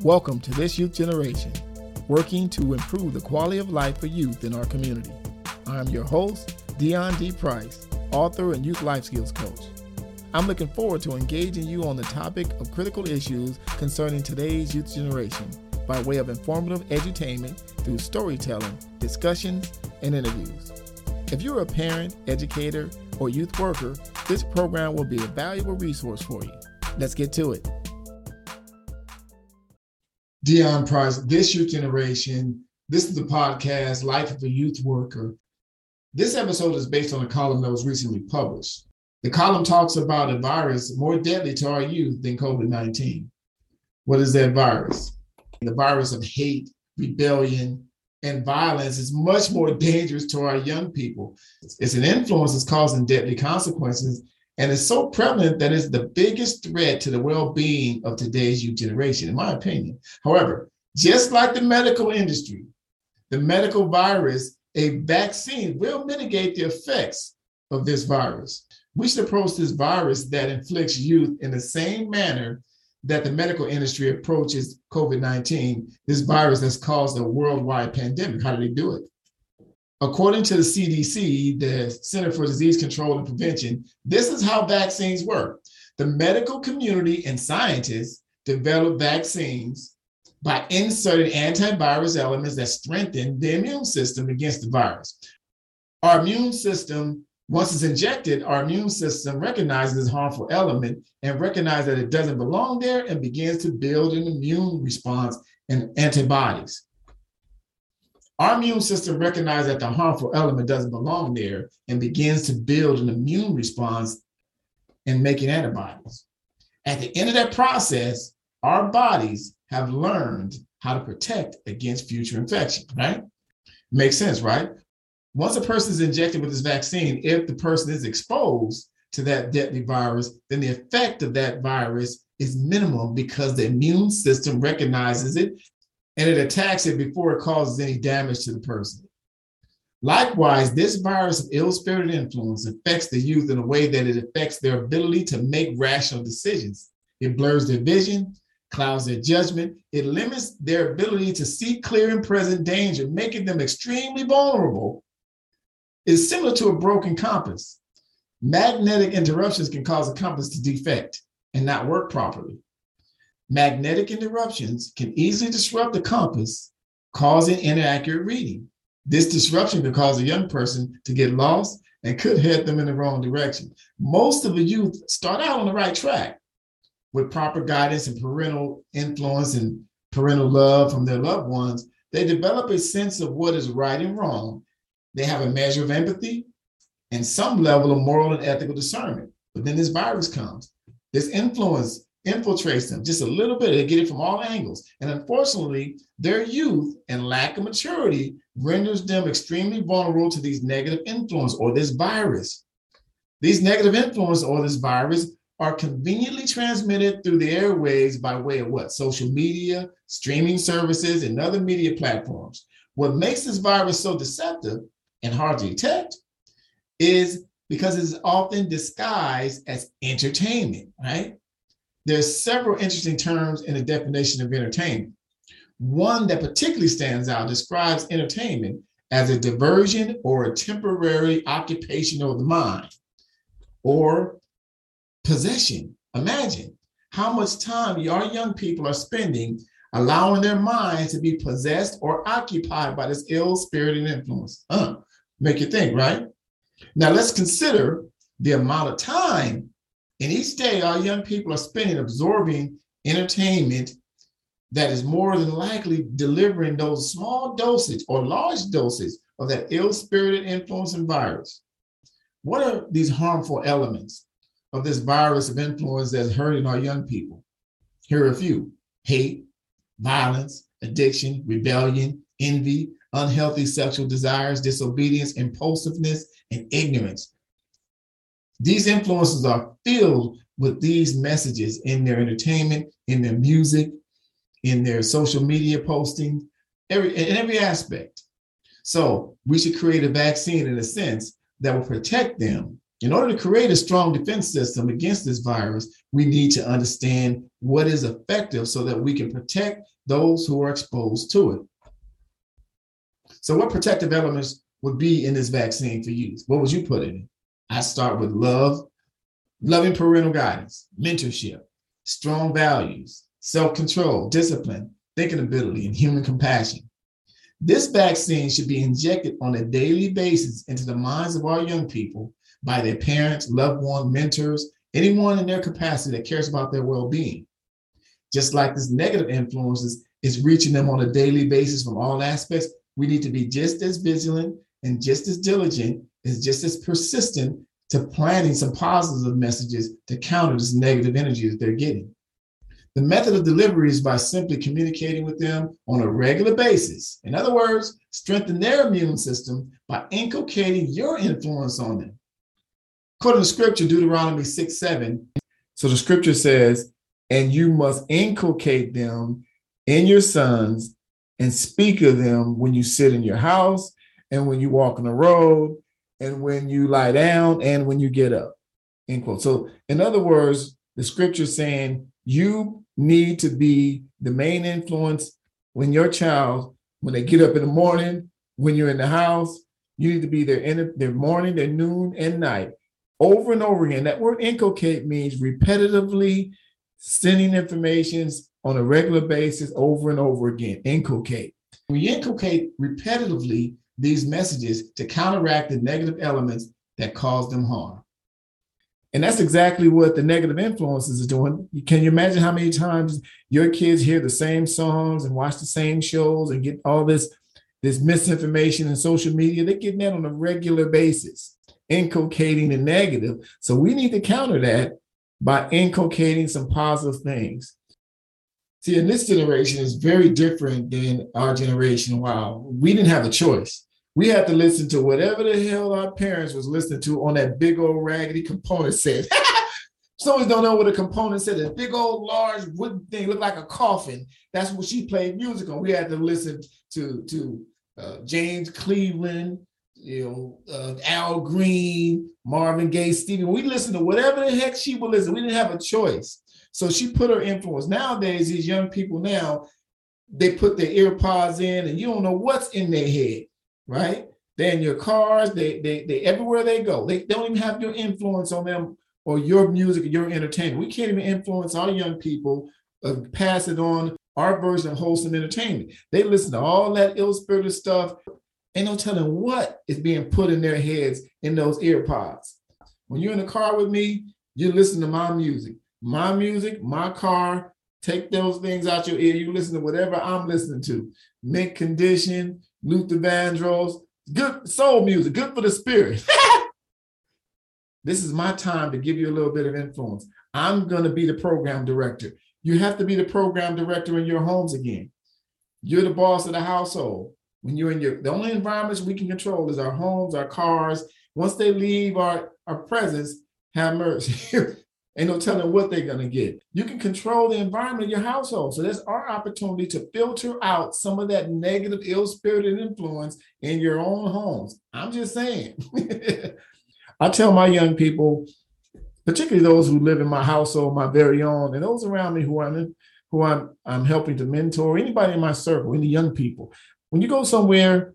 Welcome to This Youth Generation, working to improve the quality of life for youth in our community. I'm your host, Deon D. Price, author and youth life skills coach. I'm looking forward to engaging you on the topic of critical issues concerning today's youth generation by way of informative edutainment through storytelling, discussions, and interviews. If you're a parent, educator, or youth worker, this program will be a valuable resource for you. Let's get to it. Deon Price, This Youth Generation. This is the podcast, Life of a Youth Worker. This episode is based on a column that was recently published. The column talks about a virus more deadly to our youth than COVID 19. What is that virus? The virus of hate, rebellion, and violence is much more dangerous to our young people. It's an influence that's causing deadly consequences, and it's so prevalent that it's the biggest threat to the well being of today's youth generation, in my opinion. However, just like the medical industry, the medical virus, a vaccine will mitigate the effects of this virus. We should approach this virus that inflicts youth in the same manner that the medical industry approaches COVID 19, this virus has caused a worldwide pandemic. How do they do it? According to the CDC, the Center for Disease Control and Prevention, this is how vaccines work. The medical community and scientists develop vaccines by inserting antivirus elements that strengthen the immune system against the virus. Our immune system once it's injected, our immune system recognizes this harmful element and recognizes that it doesn't belong there and begins to build an immune response and antibodies. Our immune system recognizes that the harmful element doesn't belong there and begins to build an immune response and making antibodies. At the end of that process, our bodies have learned how to protect against future infection, right? Makes sense, right? Once a person is injected with this vaccine, if the person is exposed to that deadly virus, then the effect of that virus is minimal because the immune system recognizes it and it attacks it before it causes any damage to the person. Likewise, this virus of ill spirited influence affects the youth in a way that it affects their ability to make rational decisions. It blurs their vision, clouds their judgment, it limits their ability to see clear and present danger, making them extremely vulnerable It's similar to a broken compass. Magnetic interruptions can cause a compass to defect and not work properly. Magnetic interruptions can easily disrupt the compass, causing inaccurate reading. This disruption can cause a young person to get lost and could head them in the wrong direction. Most of the youth start out on the right track with proper guidance and parental influence and parental love from their loved ones. They develop a sense of what is right and wrong they have a measure of empathy and some level of moral and ethical discernment. But then this virus comes. This influence infiltrates them just a little bit. They get it from all angles. And unfortunately, their youth and lack of maturity renders them extremely vulnerable to these negative influence or this virus. These negative influence or this virus are conveniently transmitted through the airwaves by way of what? Social media, streaming services, and other media platforms. What makes this virus so deceptive and hard to detect is because it's often disguised as entertainment, right? There's several interesting terms in the definition of entertainment. One that particularly stands out describes entertainment as a diversion or a temporary occupation of the mind or possession. Imagine how much time our young people are spending allowing their minds to be possessed or occupied by this ill spirited influence. Uh, make you think, right? Now let's consider the amount of time in each day our young people are spending absorbing entertainment that is more than likely delivering those small dosage or large doses of that ill-spirited influence and virus. What are these harmful elements of this virus of influence that's hurting our young people? Here are a few: hate, violence, addiction, rebellion, envy, unhealthy sexual desires, disobedience, impulsiveness, and ignorance. These influences are filled with these messages in their entertainment, in their music, in their social media posting, every in every aspect. So we should create a vaccine in a sense that will protect them In order to create a strong defense system against this virus, we need to understand what is effective so that we can protect those who are exposed to it. So, what protective elements would be in this vaccine for youth? What would you put in it? I start with love, loving parental guidance, mentorship, strong values, self control, discipline, thinking ability, and human compassion. This vaccine should be injected on a daily basis into the minds of our young people by their parents, loved ones, mentors, anyone in their capacity that cares about their well being. Just like this negative influences is reaching them on a daily basis from all aspects, we need to be just as vigilant and just as diligent and just as persistent to planting some positive messages to counter this negative energy that they're getting. The method of delivery is by simply communicating with them on a regular basis. In other words, strengthen their immune system by inculcating your influence on them. According to scripture, Deuteronomy 6 7, so the scripture says, and you must inculcate them in your sons and speak of them when you sit in your house and when you walk on the road and when you lie down and when you get up. End quote. So, in other words, the scripture saying you need to be the main influence when your child, when they get up in the morning, when you're in the house, you need to be there in their morning, their noon, and night, over and over again. That word inculcate means repetitively sending information on a regular basis over and over again. Inculcate. We inculcate repetitively these messages to counteract the negative elements that cause them harm. And that's exactly what the negative influences are doing. Can you imagine how many times your kids hear the same songs and watch the same shows and get all this, this misinformation in social media? They're getting that on a regular basis, inculcating the negative. So we need to counter that by inculcating some positive things. See, in this generation is very different than our generation. Wow, we didn't have a choice we had to listen to whatever the hell our parents was listening to on that big old raggedy component set. Some don't know what a component set is. Big old large wooden thing, looked like a coffin. That's what she played music on. We had to listen to to uh, James Cleveland, you know, uh, Al Green, Marvin Gaye, Stevie. We listened to whatever the heck she would listen. We didn't have a choice. So she put her influence. Nowadays, these young people now, they put their ear pods in and you don't know what's in their head right? They're in your cars, they they they everywhere they go. They, they don't even have your influence on them or your music or your entertainment. We can't even influence our young people uh, pass it on our version of wholesome entertainment. They listen to all that ill-spirited stuff. Ain't no telling what is being put in their heads in those ear pods. When you're in the car with me, you listen to my music. My music, my car, take those things out your ear. You listen to whatever I'm listening to. Mint condition, Luther Vandross, good soul music, good for the spirit. this is my time to give you a little bit of influence. I'm going to be the program director. You have to be the program director in your homes again. You're the boss of the household. When you're in your, the only environments we can control is our homes, our cars. Once they leave our, our presence, have mercy. Ain't no telling what they're going to get. You can control the environment of your household. So that's our opportunity to filter out some of that negative, ill spirited influence in your own homes. I'm just saying. I tell my young people, particularly those who live in my household, my very own, and those around me who I'm who I'm I'm helping to mentor, anybody in my circle, any young people. When you go somewhere,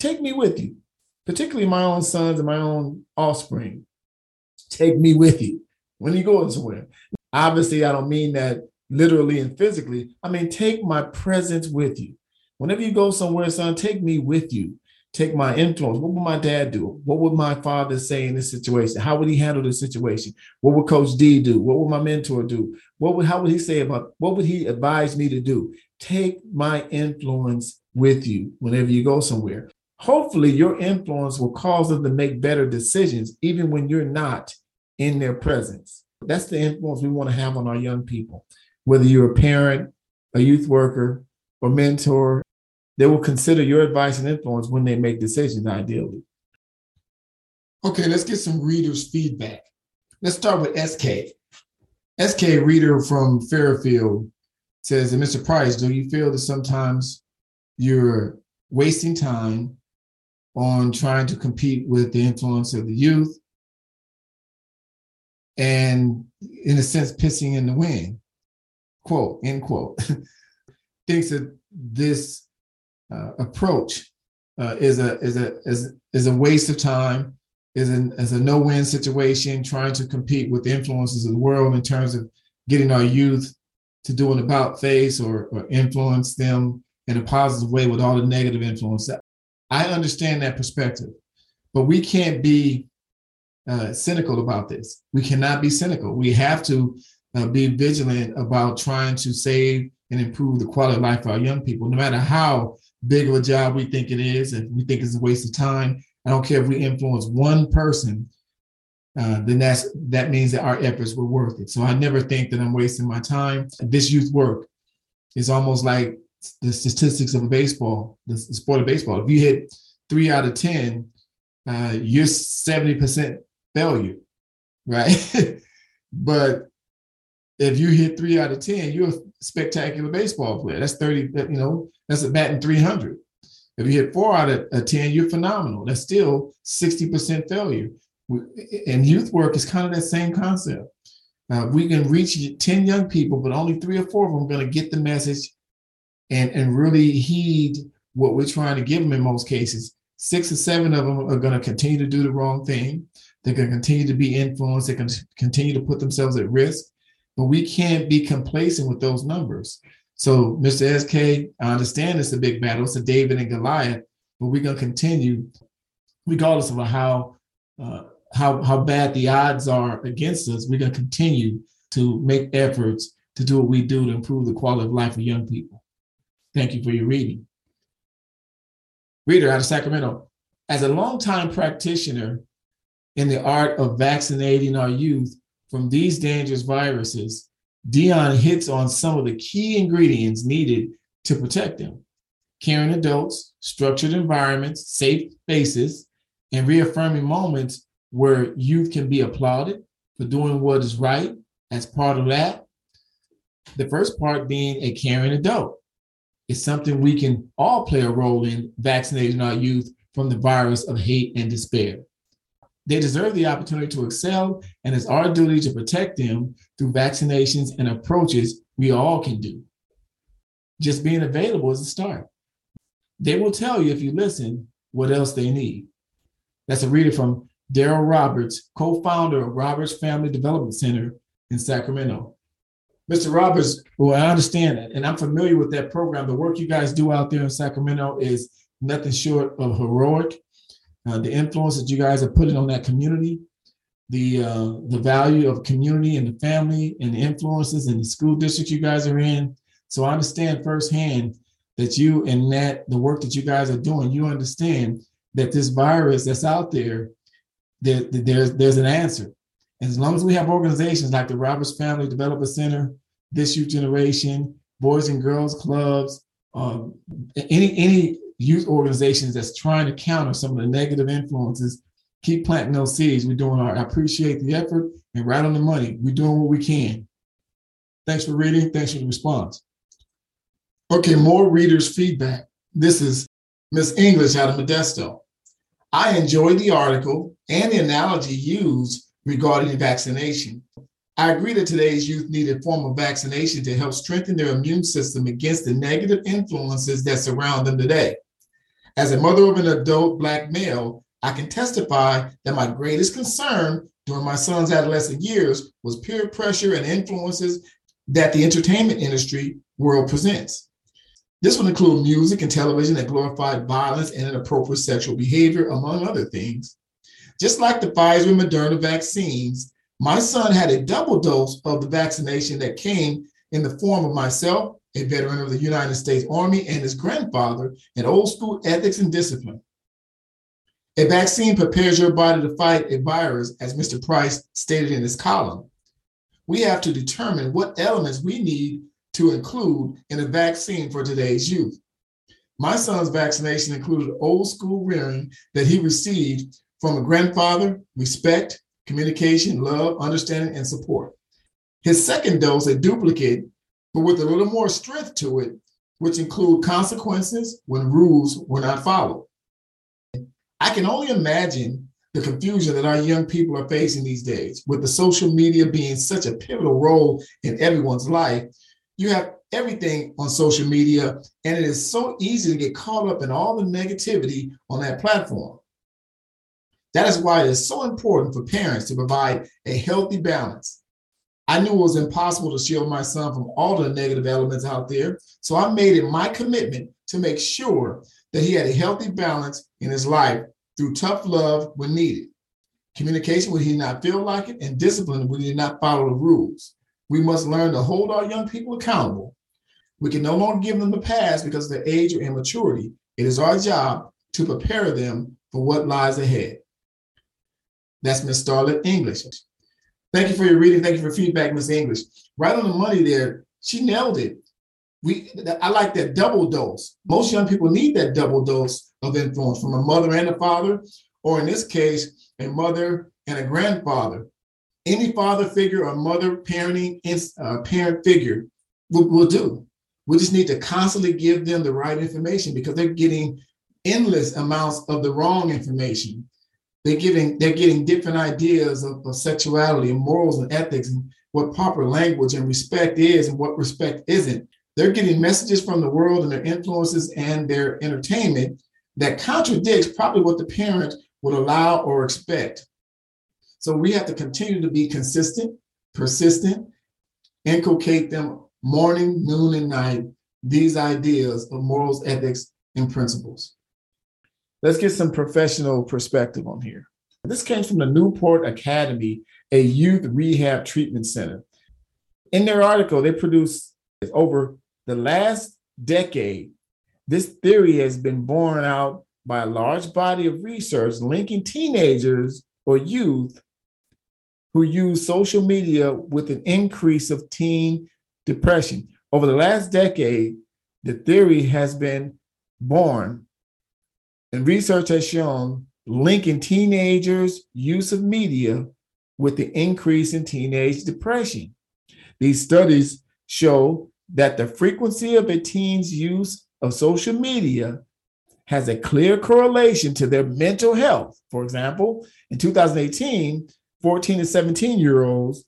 take me with you, particularly my own sons and my own offspring. Take me with you when you go somewhere. Obviously, I don't mean that literally and physically. I mean, take my presence with you. Whenever you go somewhere, son, take me with you. Take my influence. What would my dad do? What would my father say in this situation? How would he handle this situation? What would Coach D do? What would my mentor do? What would how would he say about what would he advise me to do? Take my influence with you whenever you go somewhere. Hopefully, your influence will cause them to make better decisions, even when you're not in their presence. That's the influence we want to have on our young people. Whether you're a parent, a youth worker, or mentor, they will consider your advice and influence when they make decisions, ideally. Okay, let's get some readers' feedback. Let's start with SK. SK reader from Fairfield says, Mr. Price, do you feel that sometimes you're wasting time on trying to compete with the influence of the youth and in a sense pissing in the wind, quote, end quote, thinks that this uh, approach uh, is a is a is, is a waste of time, is an is a no-win situation, trying to compete with the influences of the world in terms of getting our youth to do an about face or, or influence them in a positive way with all the negative influence. I understand that perspective, but we can't be uh, cynical about this. We cannot be cynical. We have to uh, be vigilant about trying to save and improve the quality of life for our young people, no matter how big of a job we think it is, if we think it's a waste of time. I don't care if we influence one person, uh, then that's that means that our efforts were worth it. So I never think that I'm wasting my time. This youth work is almost like the statistics of baseball, the sport of baseball. If you hit three out of ten, uh, you're seventy percent failure, right? but if you hit three out of 10, you're a spectacular baseball player. That's 30, you know, that's a batting 300. If you hit four out of 10, you're phenomenal. That's still 60% failure. And youth work is kind of that same concept. Uh, we can reach 10 young people, but only three or four of them are going to get the message and, and really heed what we're trying to give them in most cases. Six or seven of them are going to continue to do the wrong thing. They're going to continue to be influenced. They can continue to put themselves at risk. But we can't be complacent with those numbers. So, Mr. SK, I understand it's a big battle. It's a David and Goliath, but we're going to continue, regardless of how uh, how how bad the odds are against us. We're going to continue to make efforts to do what we do to improve the quality of life of young people. Thank you for your reading. Reader out of Sacramento, as a longtime practitioner in the art of vaccinating our youth from these dangerous viruses, Deon hits on some of the key ingredients needed to protect them caring adults, structured environments, safe spaces, and reaffirming moments where youth can be applauded for doing what is right as part of that. The first part being a caring adult. It's something we can all play a role in vaccinating our youth from the virus of hate and despair. They deserve the opportunity to excel, and it's our duty to protect them through vaccinations and approaches we all can do. Just being available is a start. They will tell you if you listen what else they need. That's a reader from Derrell Roberts, co founder of Roberts Family Development Center in Sacramento. Mr. Roberts, well, I understand that, and I'm familiar with that program. The work you guys do out there in Sacramento is nothing short of heroic uh, the influence that you guys are putting on that community, the uh, the value of community and the family and the influences in the school district you guys are in. So I understand firsthand that you and that the work that you guys are doing, you understand that this virus that's out there, there there's there's an answer. As long as we have organizations like the Roberts Family Development Center, This Youth Generation, Boys and Girls Clubs, um, any any youth organizations that's trying to counter some of the negative influences. Keep planting those seeds. We're doing our, I appreciate the effort and right on the money. We're doing what we can. Thanks for reading. Thanks for the response. Okay, more readers' feedback. This is Miss English out of Modesto. I enjoyed the article and the analogy used regarding vaccination. I agree that today's youth need a form of vaccination to help strengthen their immune system against the negative influences that surround them today. As a mother of an adult Black male, I can testify that my greatest concern during my son's adolescent years was peer pressure and influences that the entertainment industry world presents. This would include music and television that glorified violence and inappropriate sexual behavior, among other things. Just like the Pfizer and Moderna vaccines, my son had a double dose of the vaccination that came in the form of myself a veteran of the United States Army, and his grandfather in old school ethics and discipline. A vaccine prepares your body to fight a virus, as Mr. Price stated in his column. We have to determine what elements we need to include in a vaccine for today's youth. My son's vaccination included old school rearing that he received from a grandfather, respect, communication, love, understanding, and support. His second dose, a duplicate, but with a little more strength to it, which include consequences when rules were not followed. I can only imagine the confusion that our young people are facing these days. With the social media being such a pivotal role in everyone's life, you have everything on social media, and it is so easy to get caught up in all the negativity on that platform. That is why it is so important for parents to provide a healthy balance. I knew it was impossible to shield my son from all the negative elements out there, so I made it my commitment to make sure that he had a healthy balance in his life through tough love when needed, communication when he did not feel like it, and discipline when he did not follow the rules. We must learn to hold our young people accountable. We can no longer give them the past because of their age or immaturity. It is our job to prepare them for what lies ahead. That's Miss Starlet English. Thank you for your reading. Thank you for feedback, Miss English. Right on the money there. She nailed it. We, I like that double dose. Most young people need that double dose of influence from a mother and a father, or in this case, a mother and a grandfather. Any father figure or mother parenting uh, parent figure will, will do. We just need to constantly give them the right information because they're getting endless amounts of the wrong information. They're getting they're getting different ideas of, of sexuality and morals and ethics and what proper language and respect is and what respect isn't. They're getting messages from the world and their influences and their entertainment that contradicts probably what the parent would allow or expect. So we have to continue to be consistent, persistent, inculcate them morning, noon, and night these ideas of morals, ethics, and principles. Let's get some professional perspective on here. This came from the Newport Academy, a youth rehab treatment center. In their article, they produced over the last decade, this theory has been borne out by a large body of research linking teenagers or youth who use social media with an increase of teen depression. Over the last decade, the theory has been born, and research has shown linking teenagers' use of media with the increase in teenage depression. These studies show that the frequency of a teen's use of social media has a clear correlation to their mental health. For example, in 2018, 14 to 17 year olds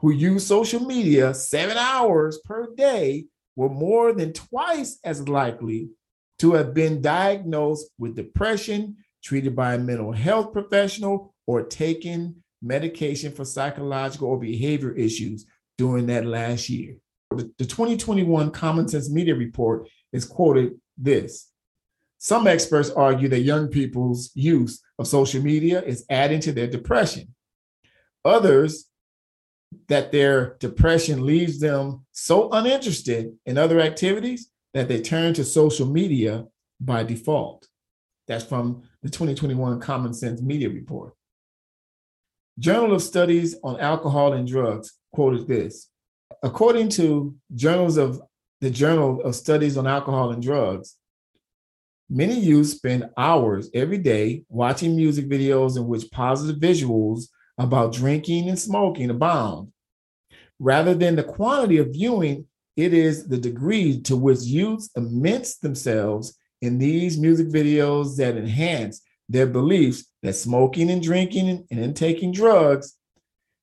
who use social media seven hours per day were more than twice as likely to have been diagnosed with depression, treated by a mental health professional, or taken medication for psychological or behavior issues during that last year the, the 2021 Common Sense Media Report is quoted this. Some experts argue that young people's use of social media is adding to their depression. Others that their depression leaves them so uninterested in other activities that they turn to social media by default. That's from the 2021 Common Sense Media Report. Journal of Studies on Alcohol and Drugs quoted this according to journals of the Journal of Studies on Alcohol and Drugs, many youth spend hours every day watching music videos in which positive visuals about drinking and smoking abound. Rather than the quantity of viewing, it is the degree to which youths immerse themselves in these music videos that enhance their beliefs that smoking and drinking and taking drugs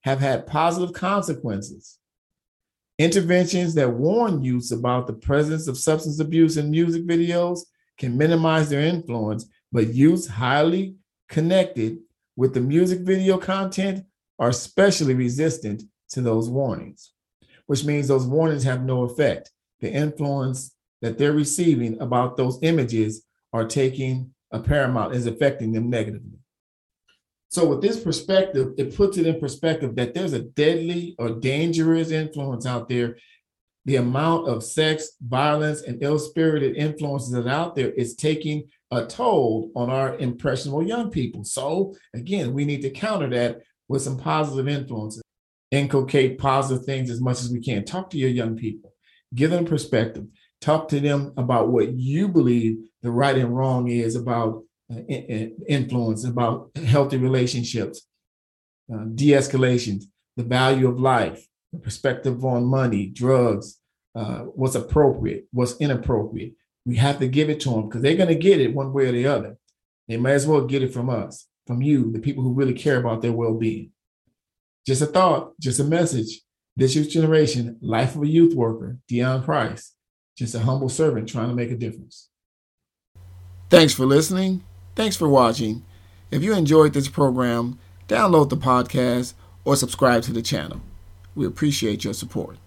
have had positive consequences. Interventions that warn youths about the presence of substance abuse in music videos can minimize their influence, but youths highly connected with the music video content are especially resistant to those warnings, which means those warnings have no effect. The influence that they're receiving about those images are taking a paramount, is affecting them negatively. So, with this perspective, it puts it in perspective that there's a deadly or dangerous influence out there. The amount of sex, violence, and ill spirited influences that out there is taking a toll on our impressionable young people. So, again, we need to counter that with some positive influences, inculcate positive things as much as we can. Talk to your young people, give them perspective, talk to them about what you believe the right and wrong is about uh, influence, about healthy relationships, uh, de-escalation, the value of life, the perspective on money, drugs, uh, what's appropriate, what's inappropriate. We have to give it to them because they're going to get it one way or the other. They may as well get it from us, from you, the people who really care about their well being. Just a thought, just a message. This youth generation, life of a youth worker, Deon Price, just a humble servant trying to make a difference. Thanks for listening. Thanks for watching. If you enjoyed this program, download the podcast or subscribe to the channel. We appreciate your support.